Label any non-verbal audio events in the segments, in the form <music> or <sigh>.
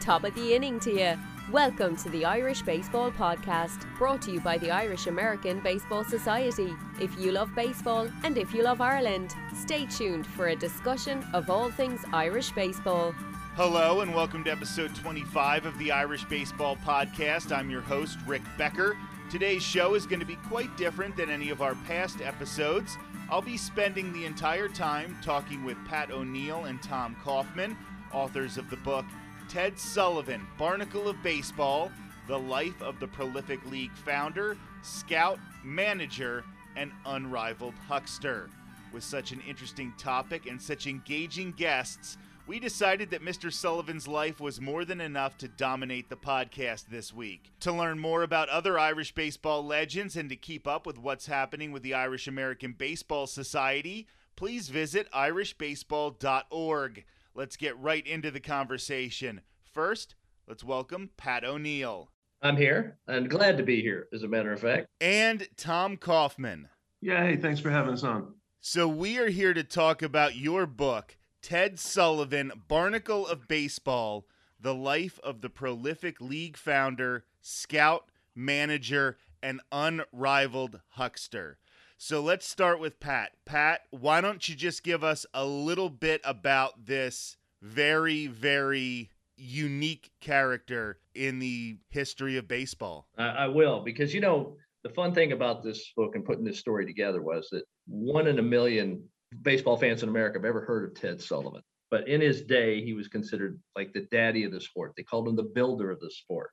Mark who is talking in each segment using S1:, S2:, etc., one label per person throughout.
S1: Top of the inning to you. Welcome to the Irish Baseball Podcast, brought to you by the Irish American Baseball Society. If you love baseball and if you love Ireland, stay tuned for a discussion of all things Irish baseball.
S2: Hello, and welcome to episode 25 of the Irish Baseball Podcast. I'm your host, Rick Becker. Today's show is going to be quite different than any of our past episodes. I'll be spending the entire time talking with Pat O'Neill and Tom Kaufman, authors of the book Ted Sullivan, Barnacle of Baseball The Life of the Prolific League Founder, Scout, Manager, and Unrivaled Huckster. With such an interesting topic and such engaging guests, we decided that Mr. Sullivan's life was more than enough to dominate the podcast this week. To learn more about other Irish baseball legends and to keep up with what's happening with the Irish American Baseball Society, please visit irishbaseball.org. Let's get right into the conversation. First, let's welcome Pat O'Neill.
S3: I'm here and glad to be here, as a matter of fact.
S2: And Tom Kaufman.
S4: Yeah, hey, thanks for having us on.
S2: So, we are here to talk about your book, Ted Sullivan, Barnacle of Baseball The Life of the Prolific League Founder, Scout, Manager, and Unrivaled Huckster. So let's start with Pat. Pat, why don't you just give us a little bit about this very, very unique character in the history of baseball?
S3: I, will, because, you know, the fun thing about this book and putting this story together was that one in a million baseball fans in America have ever heard of Ted Sullivan. But in his day, he was considered like the daddy of the sport. They called him the builder of the sport.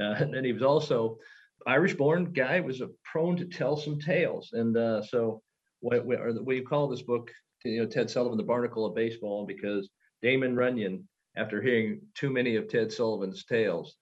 S3: Uh, <laughs> and he was also Irish-born guy, was a prone to tell some tales. And uh, so, what we, or we call this book, you know, Ted Sullivan, the Barnacle of Baseball, because Damon Runyon, after hearing too many of Ted Sullivan's tales,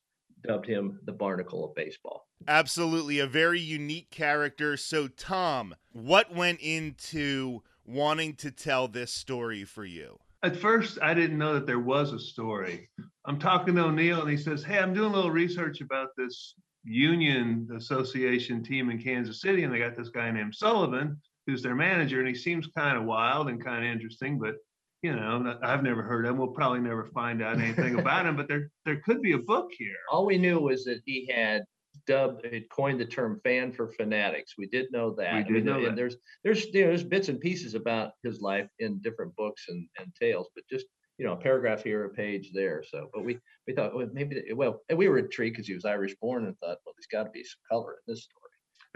S3: dubbed him the Barnacle of Baseball.
S2: Absolutely, a very unique character. So, Tom, what went into wanting to tell this story for you?
S4: At first, I didn't know that there was a story. I'm talking to O'Neill, and he says, Hey, I'm doing a little research about this Union Association team in Kansas City, and they got this guy named Sullivan, who's their manager, and he seems kind of wild and kind of interesting, but you know, I've never heard of him. We'll probably never find out anything about him, but there there could be a book here.
S3: All we knew was that he had dubbed had coined the term fan for fanatics. We did know that.
S4: We did
S3: I mean,
S4: know
S3: and
S4: that.
S3: There's there's there's bits and pieces about his life in different books and, and tales, but just you know a paragraph here, a page there. So, but we we thought well, maybe well, and we were intrigued because he was Irish born and thought, well, there's got to be some color in this story.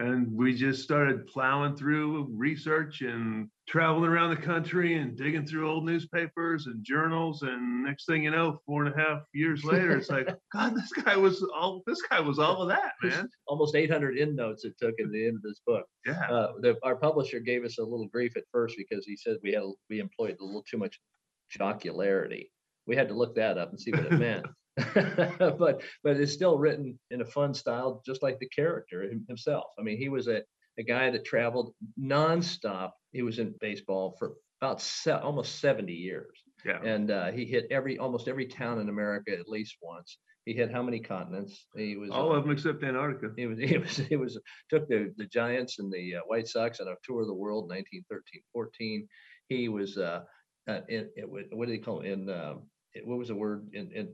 S4: And we just started plowing through research and traveling around the country and digging through old newspapers and journals. And next thing you know, four and a half years later, it's like, <laughs> God, this guy was all this guy was all of that, man.
S3: Almost 800 endnotes it took at the end of this book.
S4: Yeah.
S3: Uh, the, our publisher gave us a little grief at first because he said we had we employed a little too much jocularity. We had to look that up and see what it <laughs> meant. <laughs> but but it's still written in a fun style, just like the character himself. I mean, he was a, a guy that traveled nonstop. He was in baseball for about se- almost 70 years,
S4: Yeah.
S3: and uh, he hit every almost every town in America at least once. He hit how many continents? He was
S4: All
S3: uh,
S4: of them except Antarctica.
S3: He was <laughs> he was he was took the the Giants and the uh, White Sox on a tour of the world 1913-14. He was uh, uh in, what what do they call it? in um, it, what was the word in in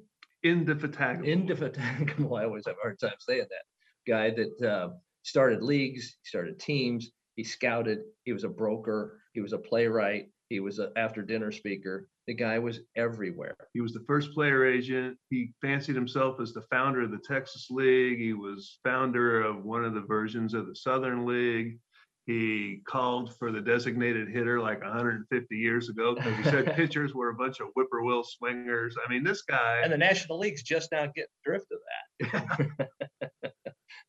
S4: Indefatigable.
S3: indefatigable. <laughs> I always have a hard time saying that guy that uh, started leagues, started teams, he scouted, he was a broker, he was a playwright, he was an after dinner speaker. The guy was everywhere.
S4: He was the first player agent. He fancied himself as the founder of the Texas League. He was founder of one of the versions of the Southern League. He called for the designated hitter like 150 years ago because he said <laughs> pitchers were a bunch of whippoorwill swingers. I mean, this guy.
S3: And the National League's just now getting drift of that.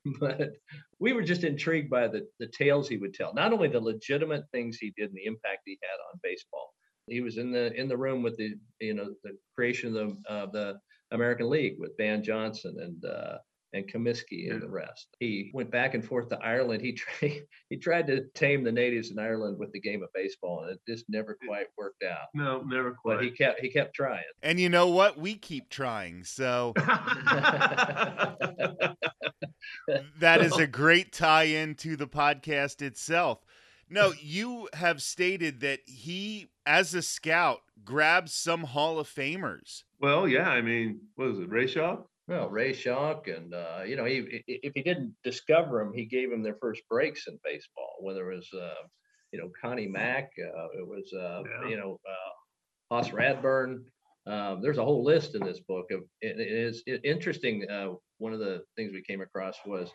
S3: <laughs> but we were just intrigued by the, the tales he would tell, not only the legitimate things he did and the impact he had on baseball. He was in the in the room with the you know the creation of the, uh, the American League with Ban Johnson and uh, and Comiskey and the rest. He went back and forth to Ireland. He <laughs> tried he tried to tame the natives in Ireland with the game of baseball, and it just never quite worked out.
S4: no, never
S3: But
S4: quite.
S3: he kept he kept trying.
S2: And you know what? We keep trying. So <laughs> <laughs> that is a great tie in to the podcast itself. No, you have stated that he, as a scout, grabbed some Hall of Famers
S4: Well, yeah, I mean, what is it, Ray Shaw?
S3: Well, Ray Schalk, and uh, you know, he if he didn't discover him, he gave him their first breaks in baseball. Whether it was, uh, you know, Connie Mack, uh, it was, uh,
S4: Yeah.
S3: you know, uh, Hoss Radbourn. Um, there's a whole list in this book of. It, it is interesting. Uh, one of the things we came across was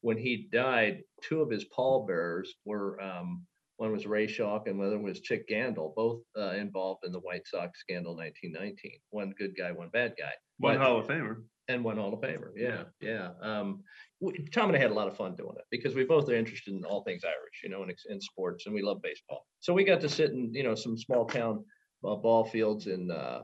S3: when he died. Two of his pallbearers were. Um, one was Ray Schalk and the other was Chick Gandil, both uh, involved in the White Sox scandal 1919. One good guy, one bad guy.
S4: One
S3: But-
S4: Hall of Famer.
S3: And one Hall of Famer. Yeah, yeah. Um, we, Tom and I had a lot of fun doing it because we both are interested in all things Irish, you know, in, in sports, and we love baseball. So we got to sit in, you know, some small town uh, ball fields in uh,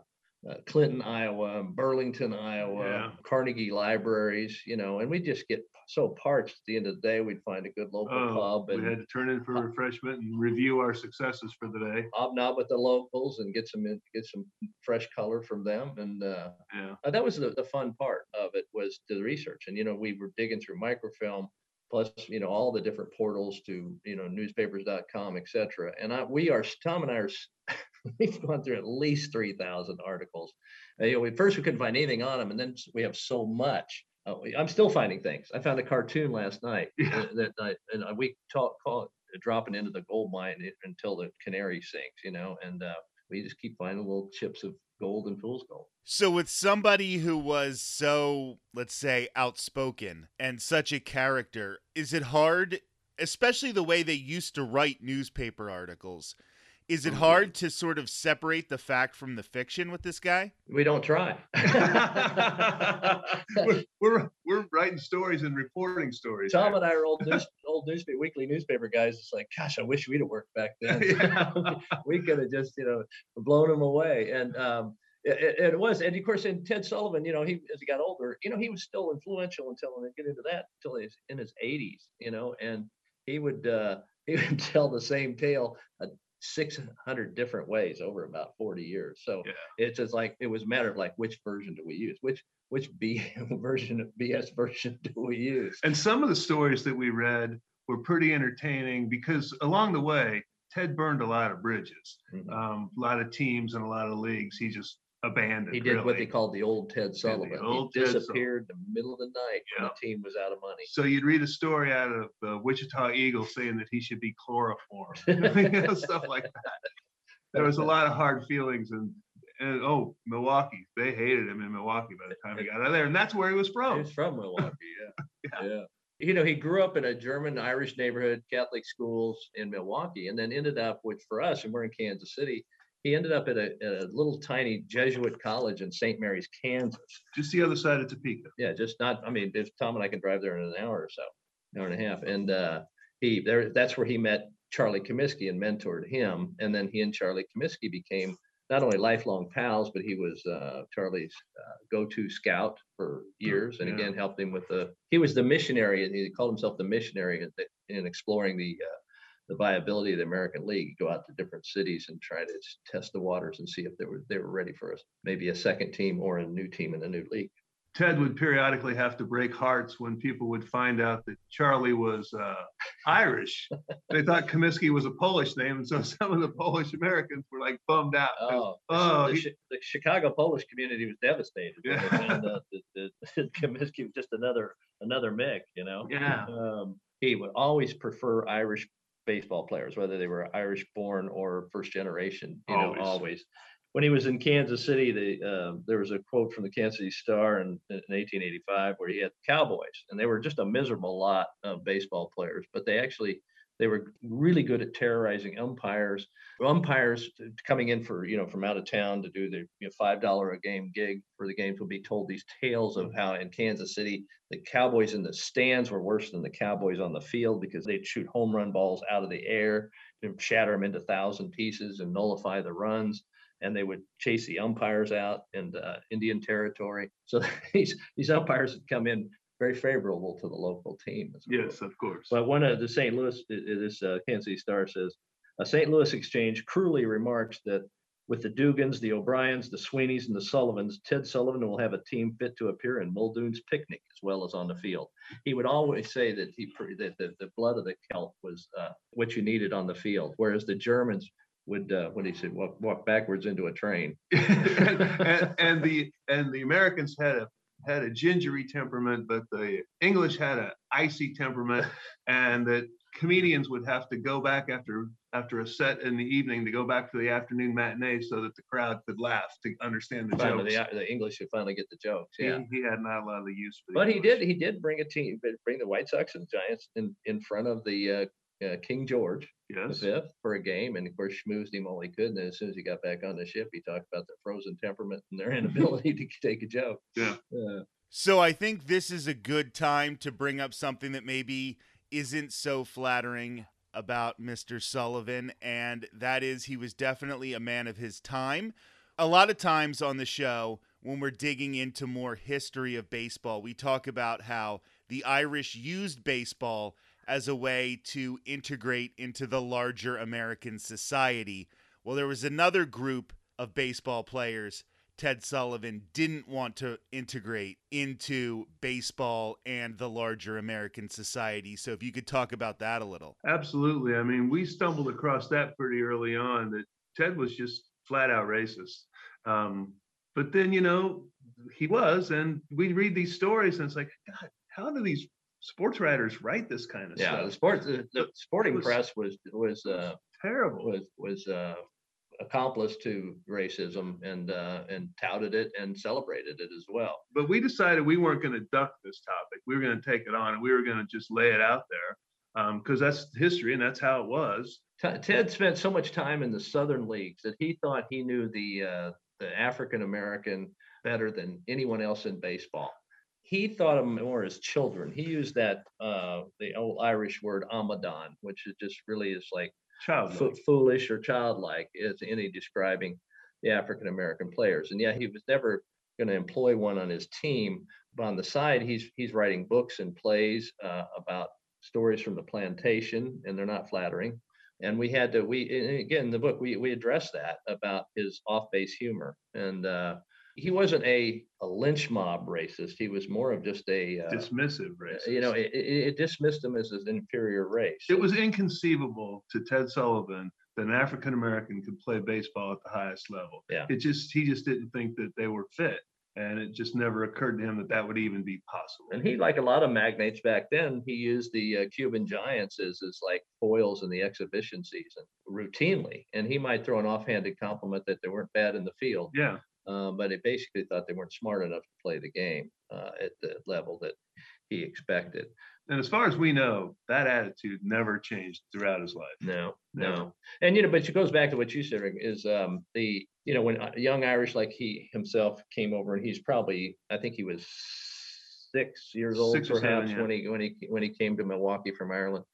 S3: uh, Clinton, Iowa, Burlington, Iowa,
S4: Yeah.
S3: Carnegie libraries, you know, and we just get so parched. At the end of the day, we'd find a good local
S4: Oh,
S3: pub
S4: we had to turn in for refreshment and review our successes for the day.
S3: hobnob with the locals and get some in- get some fresh color from them and. Uh,
S4: Yeah.
S3: uh, that was the, the fun part of it was the research and you know we were digging through microfilm plus you know all the different portals to you know newspapers.com etc and I, we are tom and i are <laughs> we've gone through at least 3000 articles. Uh, you know we first we couldn't find anything on them and then we have so much. Uh, i'm still finding things. I found a cartoon last night
S4: Yeah.
S3: uh, that night and we talk call it dropping into the gold mine until the canary sinks you know and uh, we just keep finding little chips of gold and fool's gold
S2: So, with somebody who was so, let's say, outspoken and such a character, is it hard, especially the way they used to write newspaper articles? Is it
S4: Mhm.
S2: hard to sort of separate the fact from the fiction with this guy?
S3: We don't try. <laughs> <laughs>
S4: we're, we're we're writing stories and reporting stories.
S3: Tom and I are old news, old newspaper, weekly newspaper guys. It's like, gosh, I wish we'd have worked back <laughs> then. <laughs> We could have just, you know, blown them away. And um, it, it- was, and of course, in Ted Sullivan, you know, he as he got older, you know, he was still influential until and get into that until he's in his 80s, you know, and he would uh, <laughs> he would tell the same tale. Uh, 600 different ways over about 40 years so
S4: Yeah.
S3: it's just like it was a matter of like which version do we use which which B <laughs> version of BS version do we use?
S4: And some of the stories that we read were pretty entertaining because along the way, Ted burned a lot of bridges,
S3: Mhm.
S4: um, a lot of teams and a lot of leagues. He just abandoned.
S3: He did what they
S4: really.
S3: called the old Ted Sullivan.
S4: old
S3: he
S4: Ted
S3: disappeared in the middle of the night when the team was out of money.
S4: So you'd read a story out of the Wichita Eagle saying that he should be chloroformed, <laughs> you know, <laughs> stuff like that. There was a lot of hard feelings and, and oh, Milwaukee, they hated him in Milwaukee by the time he got out of there, and that's where he was
S3: He
S4: from.
S3: was from Milwaukee, <laughs> yeah. yeah. You know, he grew up in a German Irish neighborhood, Catholic schools in Milwaukee, and then ended up, which for us, and we're in Kansas City, he ended up at a, at a little tiny Jesuit college in St. Mary's, Kansas.
S4: Just the other side of Topeka.
S3: Yeah, just not, I mean, if Tom and I can drive there in an hour or so, an hour and a half. And uh, he, there, that's where he met Charlie Comiskey and mentored him. And then he and Charlie Comiskey became not only lifelong pals, but he was uh, Charlie's uh, go-to scout for years. And
S4: yeah.
S3: again, helped him with the, he was the missionary, and he called himself the missionary in, in exploring the, uh, the viability of the American League. Go out to different cities and try to test the waters and see if they were, they were ready for us, maybe a second team or a new team in a new league.
S4: Ted would periodically have to break hearts when people would find out that Charlie was uh, Irish. <laughs> they thought Comiskey was a Polish name, and so <laughs> some of the Polish Americans were like bummed out.
S3: Oh, the,
S4: oh,
S3: the,
S4: he-
S3: the Chicago Polish community was devastated.
S4: Yeah.
S3: found out that, <laughs> that Comiskey was just another another Mick, you know.
S4: Yeah.
S3: Um, he would always prefer Irish baseball players, whether they were Irish born or first generation. You know,
S4: Always.
S3: always. When he was in Kansas City, they, um, there was a quote from the Kansas City Star in, in 1885 where he had Cowboys, and they were just a miserable lot of baseball players, but they actually they were really good at terrorizing umpires. Umpires coming in for you know from out of town to do their you know, five dollar a game gig for the games will be told these tales of how in Kansas City the Cowboys in the stands were worse than the Cowboys on the field because they'd shoot home run balls out of the air and shatter them into thousand pieces and nullify the runs. And they would chase the umpires out in uh, Indian territory. So <laughs> these these umpires would come in very favorable to the local team. as well.
S4: yes, of course.
S3: But one of the St. Louis, i- i- this uh, Kansas City Star says, a St. Louis exchange cruelly remarks that with the Dugans, the O'Briens, the Sweeneys, and the Sullivans, Ted Sullivan will have a team fit to appear in Muldoon's picnic as well as on the field. He would always say that he that the, the blood of the Celt was uh, what you needed on the field, whereas the Germans would uh, what he said walk, walk backwards into a train.
S4: and, <laughs> and, and the and the Americans had a had a gingery temperament, but the English had an icy temperament, <laughs> and that comedians would have to go back after after a set in the evening to go back to the afternoon matinee so that the crowd could laugh to understand the
S3: Finally,
S4: jokes.
S3: the, the English would finally get the jokes. Yeah.
S4: he had not a lot of the use for the
S3: But he did. He did bring a team, bring the White Sox and Giants in in front of the uh, uh, King George the
S4: Yes.
S3: fifth for a game, and of course schmoozed him all he could. And then as soon as he got back on the ship, he talked about their frozen temperament and their <laughs> inability to take a joke.
S4: Yeah.
S3: Uh,
S2: So I think this is a good time to bring up something that maybe isn't so flattering about Mr. Sullivan, and that is he was definitely a man of his time. A lot of times on the show, when we're digging into more history of baseball, we talk about how the Irish used baseball as a way to integrate into the larger American society. Well, there was another group of baseball players Ted Sullivan didn't want to integrate into baseball and the larger American society. So if you could talk about that a little.
S4: Absolutely. I mean, we stumbled across that pretty early on that Ted was just flat out racist. Um, but then, you know, he was, and we read these stories and it's like, God, how do these sports writers write this kind of stuff.
S3: yeah, the sports the, the sporting
S4: was-
S3: press was was uh,
S4: Terrible.
S3: was was uh, accomplice to racism and uh, and touted it and celebrated it as well.
S4: But we decided we weren't going to duck this topic. We were going to take it on and we were going to just lay it out there because that's history and that's how it was.
S3: T- Ted spent so much time in the Southern leagues that he thought he knew the uh, the African American better than anyone else in baseball. He thought of them more as children. He used that uh, the old Irish word "amadon," which is just really is like fo- foolish or childlike is any describing the African American players. And yeah, he was never going to employ one on his team. But on the side, he's he's writing books and plays uh, about stories from the plantation, and they're not flattering. And we had to we again in the book we we addressed that about his off base humor and. uh he wasn't a, a lynch mob racist. He was more of just a, uh,
S4: Dismissive racist.
S3: you know, it, it, it dismissed him as an inferior race.
S4: it was inconceivable to Ted Sullivan that an African American could play baseball at the highest level.
S3: Yeah.
S4: It just he just didn't think that they were fit, and it just never occurred to him that that would even be possible.
S3: And he, like a lot of magnates back then, he used the uh, Cuban Giants as, as like foils in the exhibition season routinely. And he might throw an offhanded compliment that they weren't bad in the field,
S4: Yeah,
S3: uh, but it basically thought they weren't smart enough to play the game uh, at the level that he expected.
S4: and as far as we know, that attitude never changed throughout his life.
S3: No,
S4: Never.
S3: no. And, you know, but it goes back to what you said, Rick, is um, the, you know, when a young Irish like he himself came over and he's probably, I think he was six years old
S4: Six or seven, yeah.
S3: when he, when he, when he came to Milwaukee from Ireland.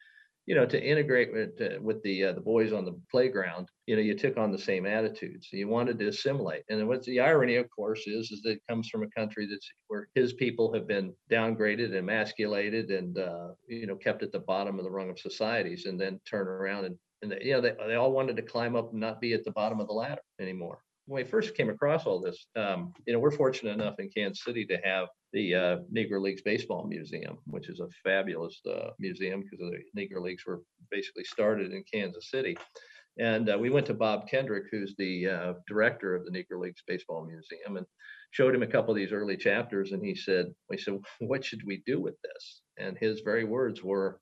S3: You know, to integrate with, uh, with the, uh, the boys on the playground, you know, you took on the same attitudes. You wanted to assimilate. And what's the irony, of course, is, is that it comes from a country that's where his people have been downgraded, emasculated, and, uh, you know, kept at the bottom of the rung of societies and then turn around and and they, you know, they, they all wanted to climb up and not be at the bottom of the ladder anymore. When we first came across all this, um, you know, we're fortunate enough in Kansas City to have the uh, Negro Leagues Baseball Museum, which is a fabulous uh, museum because the Negro Leagues were basically started in Kansas City. And uh, we went to Bob Kendrick, who's the uh, director of the Negro Leagues Baseball Museum, and showed him a couple of these early chapters. And he said, "We said, what should we do with this?" And his very words were,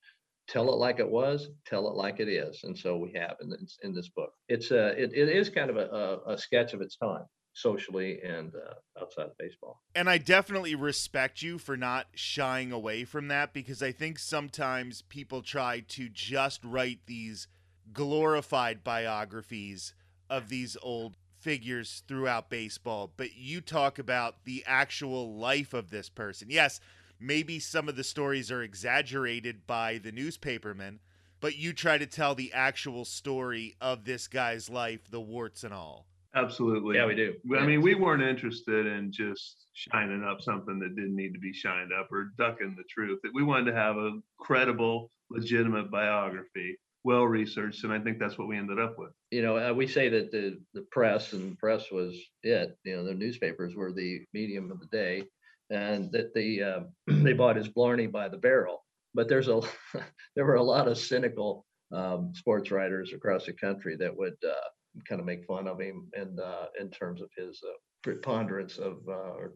S3: tell it like it was, tell it like it is. And so we have in this, in this book. It's a, it, it is kind of a, a, a sketch of its time, socially and uh, outside of baseball.
S2: And I definitely respect you for not shying away from that because I think sometimes people try to just write these glorified biographies of these old figures throughout baseball, but you talk about the actual life of this person. Yes, maybe some of the stories are exaggerated by the newspapermen, but you try to tell the actual story of this guy's life, the warts and all.
S4: Absolutely.
S3: Yeah, we do.
S4: I mean, we weren't interested in just shining up something that didn't need to be shined up or ducking the truth. That We wanted to have a credible, legitimate biography, well researched, and I think that's what we ended up with.
S3: you know, uh, we say that the the press and press was it. You know, the newspapers were the medium of the day, and that the uh, <clears throat> they bought his Blarney by the barrel. But there's a <laughs> there were a lot of cynical um, sports writers across the country that would uh, kind of make fun of him and uh, in terms of his uh, preponderance of uh, or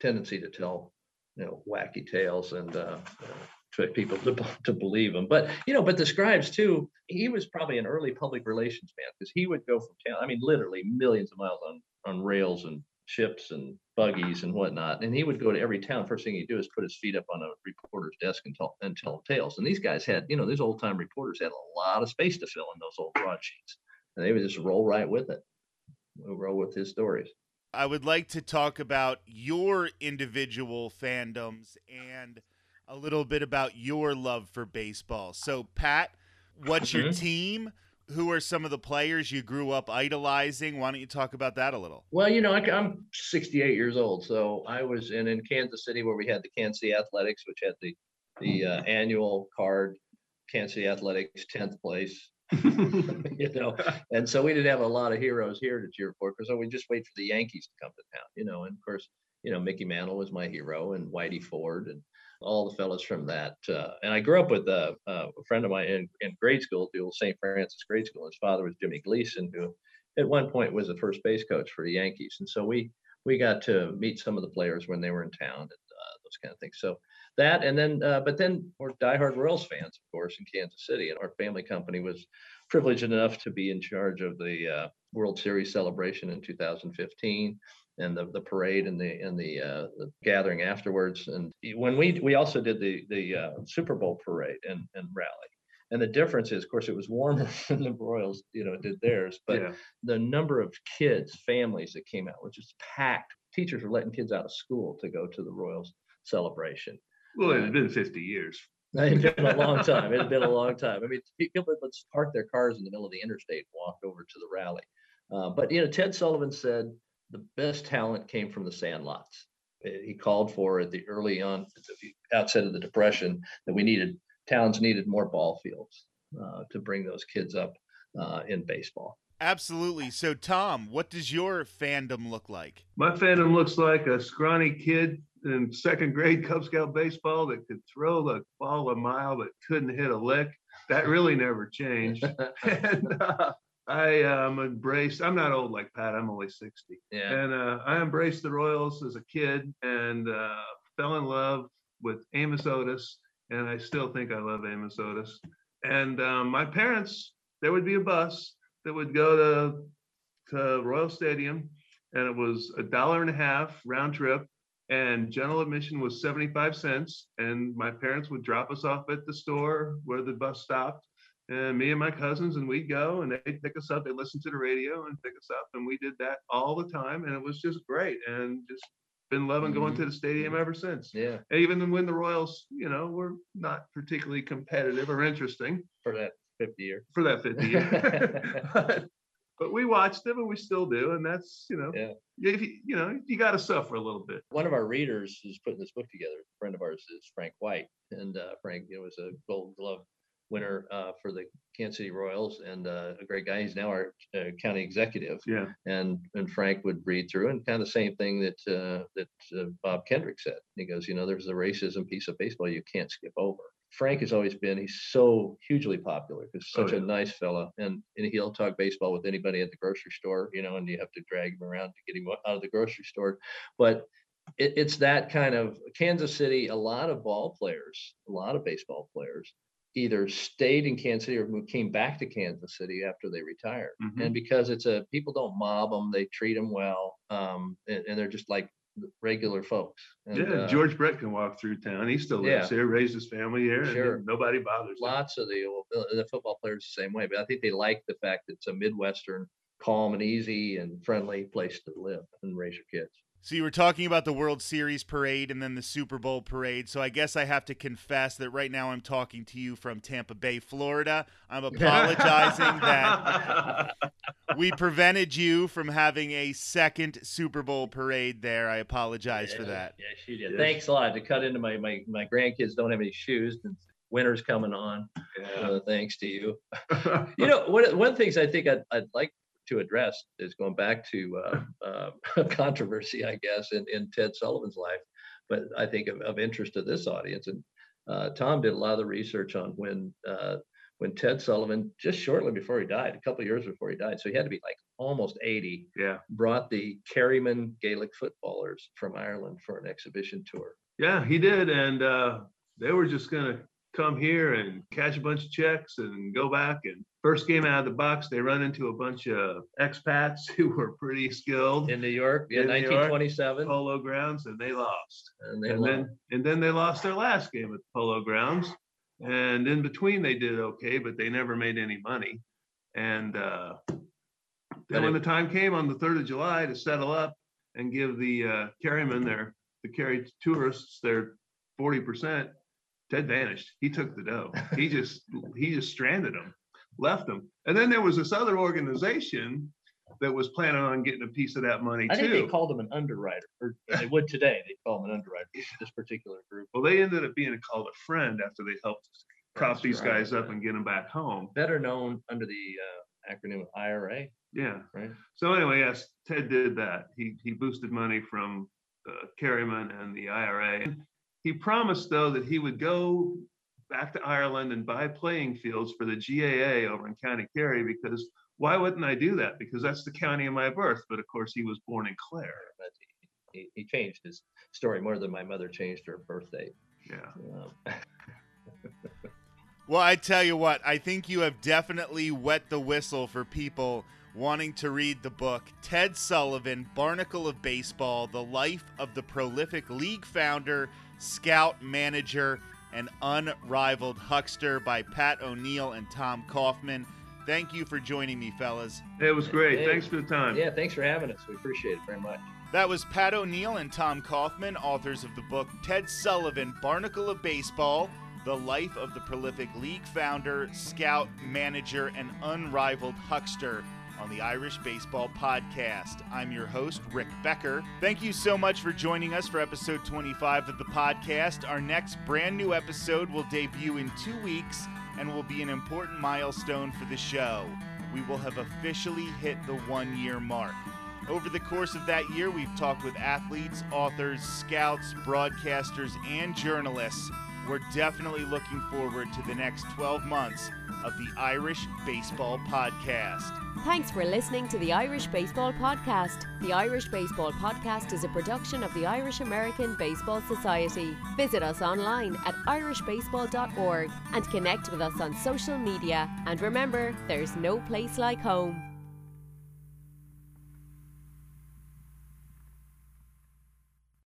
S3: tendency to tell you know wacky tales and uh, to people to, to believe him. But you know, but the scribes too. He was probably an early public relations man because he would go from town. I mean, literally millions of miles on on rails and ships and buggies and whatnot. And he would go to every town. First thing he'd do is put his feet up on a reporter's desk and tell and tell tales. And these guys had, you know, these old time reporters had a lot of space to fill in those old broadsheets, and they would just roll right with it, We roll with his stories.
S2: I would like to talk about your individual fandoms and a little bit about your love for baseball. So, Pat, what's your
S3: Mhm.
S2: team? Who are some of the players you grew up idolizing? Why don't you talk about that a little?
S3: Well, you know, I, am 68 years old, so I was in in Kansas City where we had the Kansas City Athletics, which had the the uh, annual card, Kansas City Athletics 10th place, <laughs> you know, and so we didn't have a lot of heroes here to cheer for because we just wait for the Yankees to come to town, you know, and of course, you know, Mickey Mantle was my hero and Whitey Ford and all the fellows from that. Uh, and I grew up with a, a friend of mine in, in grade school, the old St. Francis grade school. His father was Jimmy Gleason, who at one point was the first base coach for the Yankees. And so we we got to meet some of the players when they were in town and uh, those kind of things. So that, and then, uh, but then we're diehard Royals fans, of course, in Kansas City. And our family company was privileged enough to be in charge of the uh, World Series celebration in 2015 and the, the parade and the and the, uh, the gathering afterwards. And when we we also did the the uh, Super Bowl parade and and rally. And the difference is, of course, it was warmer <laughs> than the Royals, you know, did theirs. But
S4: Yeah.
S3: the number of kids, families that came out was just packed. Teachers were letting kids out of school to go to the Royals celebration.
S4: Well, it had been 50 years. <laughs>
S3: It had been a long <laughs> time. It had been a long time. I mean, people would just park their cars in the middle of the interstate and walk over to the rally. Uh, but you know, Ted Sullivan said the best talent came from the sandlots. Uh, He called for at the early on, at the outset of the depression, that we needed towns needed more ball fields uh, to bring those kids up uh, in baseball.
S2: Absolutely. So, Tom, what does your fandom look like?
S4: My fandom looks like a scrawny kid in second grade Cub Scout baseball that could throw the ball a mile but couldn't hit a lick. That really <laughs> never changed. <laughs> and uh, I um, embraced, I'm not old like Pat, I'm only 60.
S3: Yeah.
S4: And uh, I embraced the Royals as a kid and uh, fell in love with Amos Otis. And I still think I love Amos Otis. And um, my parents, there would be a bus that would go to, to Royal Stadium, and it was a dollar and a half round trip. And general admission was 75 cents. And my parents would drop us off at the store where the bus stopped and me and my cousins and we'd go and they'd pick us up they listened to the radio and pick us up and we did that all the time and it was just great and just been loving going mm-hmm. to the stadium ever since
S3: Yeah.
S4: even when the royals you know were not particularly competitive or interesting
S3: For that 50 year.
S4: for that 50 year <laughs> <laughs> but, we watched them and we still do and that's you know
S3: Yeah.
S4: if you, you know you got to suffer a little bit
S3: One of our readers is putting this book together, a friend of ours is Frank White. And uh, Frank, you know, was a gold glove winner uh, for the Kansas City Royals and uh, a great guy. He's now our uh, county executive.
S4: yeah
S3: And and Frank would read through and kind of the same thing that uh, that uh, Bob Kendrick said. He goes, you know, there's a racism piece of baseball you can't skip over. Frank has always been, he's so hugely popular because
S4: Oh,
S3: such
S4: yeah.
S3: a nice fella. And, and he'll talk baseball with anybody at the grocery store, you know, and you have to drag him around to get him out of the grocery store. But it, it's that kind of Kansas City, a lot of ball players, a lot of baseball players either stayed in Kansas City or came back to Kansas City after they retired.
S4: Mhm.
S3: And because it's a, people don't mob them, they treat them well. Um, and, and they're just like regular folks. And,
S4: yeah
S3: uh,
S4: george brett can walk through town he still lives
S3: Yeah.
S4: here raised his family here
S3: Sure.
S4: and nobody bothers him.
S3: lots of the uh, the football players the same way, but I think they like the fact that it's a midwestern, calm and easy and friendly place to live and raise your kids.
S2: So you were talking about the World Series parade and then the Super Bowl parade. So I guess I have to confess that right now I'm talking to you from Tampa Bay, Florida. I'm <laughs> apologizing that we prevented you from having a second Super Bowl parade there. I apologize for that.
S3: Yes, you did.
S4: Yes.
S3: Thanks a lot to cut into my my my grandkids don't have any shoes and winter's coming on.
S4: Yeah.
S3: Uh, thanks to you. <laughs> You know, one of- one of the things I think I'd, I'd like to address is going back to uh, uh, <laughs> controversy, I guess, in, in Ted Sullivan's life, but I think of, of interest to this audience. And uh, Tom did a lot of the research on when uh, when Ted Sullivan, just shortly before he died, a couple of years before he died, so he had to be like almost 80,
S4: Yeah.
S3: brought the Kerryman Gaelic footballers from Ireland for an exhibition tour.
S4: Yeah, he did. And uh, they were just going to come here and catch a bunch of checks and go back. And first game out of the box, they run into a bunch of expats <laughs> who were pretty skilled
S3: In New York, yeah,
S4: In New York,
S3: 1927.
S4: polo grounds, and they lost.
S3: And they
S4: and
S3: won.
S4: then and then they lost their last game at polo grounds and in between they did okay but they never made any money and uh then when the time came on the 3rd of july to settle up and give the uh Kerrymen their the Kerry tourists their 40 percent ted vanished he took the dough he <laughs> just he just stranded them left them and then there was this other organization that was planning on getting a piece of that money too.
S3: I think they called them an underwriter, or they would today. They call him an underwriter. This particular group,
S4: Well, they ended up being called a friend after they helped prop
S3: That's
S4: these
S3: right.
S4: guys up and get them back home.
S3: better known under the uh, acronym IRA,
S4: Yeah.
S3: right?
S4: So anyway, yes, Ted did that. He he boosted money from uh, Kerryman and the IRA. He promised though that he would go back to Ireland and buy playing fields for the GAA over in County Kerry because why wouldn't I do that? Because that's the county of my birth. But of course, he was born in Clare.
S3: But he, he, he changed his story more than my mother changed her birth date.
S4: Yeah.
S3: Um, <laughs>
S2: Well, I tell you what, I think you have definitely wet the whistle for people wanting to read the book Ted Sullivan, Barnacle of Baseball The Life of the Prolific League Founder, Scout, Manager, and Unrivaled Huckster by Pat O'Neill and Tom Kaufman. Thank you for joining me, fellas.
S4: It was great.
S3: Hey.
S4: Thanks for the time.
S3: yeah, thanks for having us. We appreciate it very much.
S2: That was Pat O'Neill and Tom Kaufman, authors of the book Ted Sullivan, Barnacle of Baseball The Life of the Prolific League Founder, Scout, Manager, and Unrivaled Huckster on the Irish Baseball Podcast. I'm your host, Rick Becker. Thank you so much for joining us for episode 25 of the podcast. Our next brand new episode will debut in two weeks and will be an important milestone for the show. We will have officially hit the one year mark. Over the course of that year, we've talked with athletes, authors, scouts, broadcasters, and journalists. We're definitely looking forward to the next 12 months of the Irish Baseball Podcast.
S1: Thanks for listening to the Irish Baseball Podcast. The Irish Baseball Podcast is a production of the Irish American Baseball Society. Visit us online at irishbaseball.org and connect with us on social media. And remember, there's no place like home.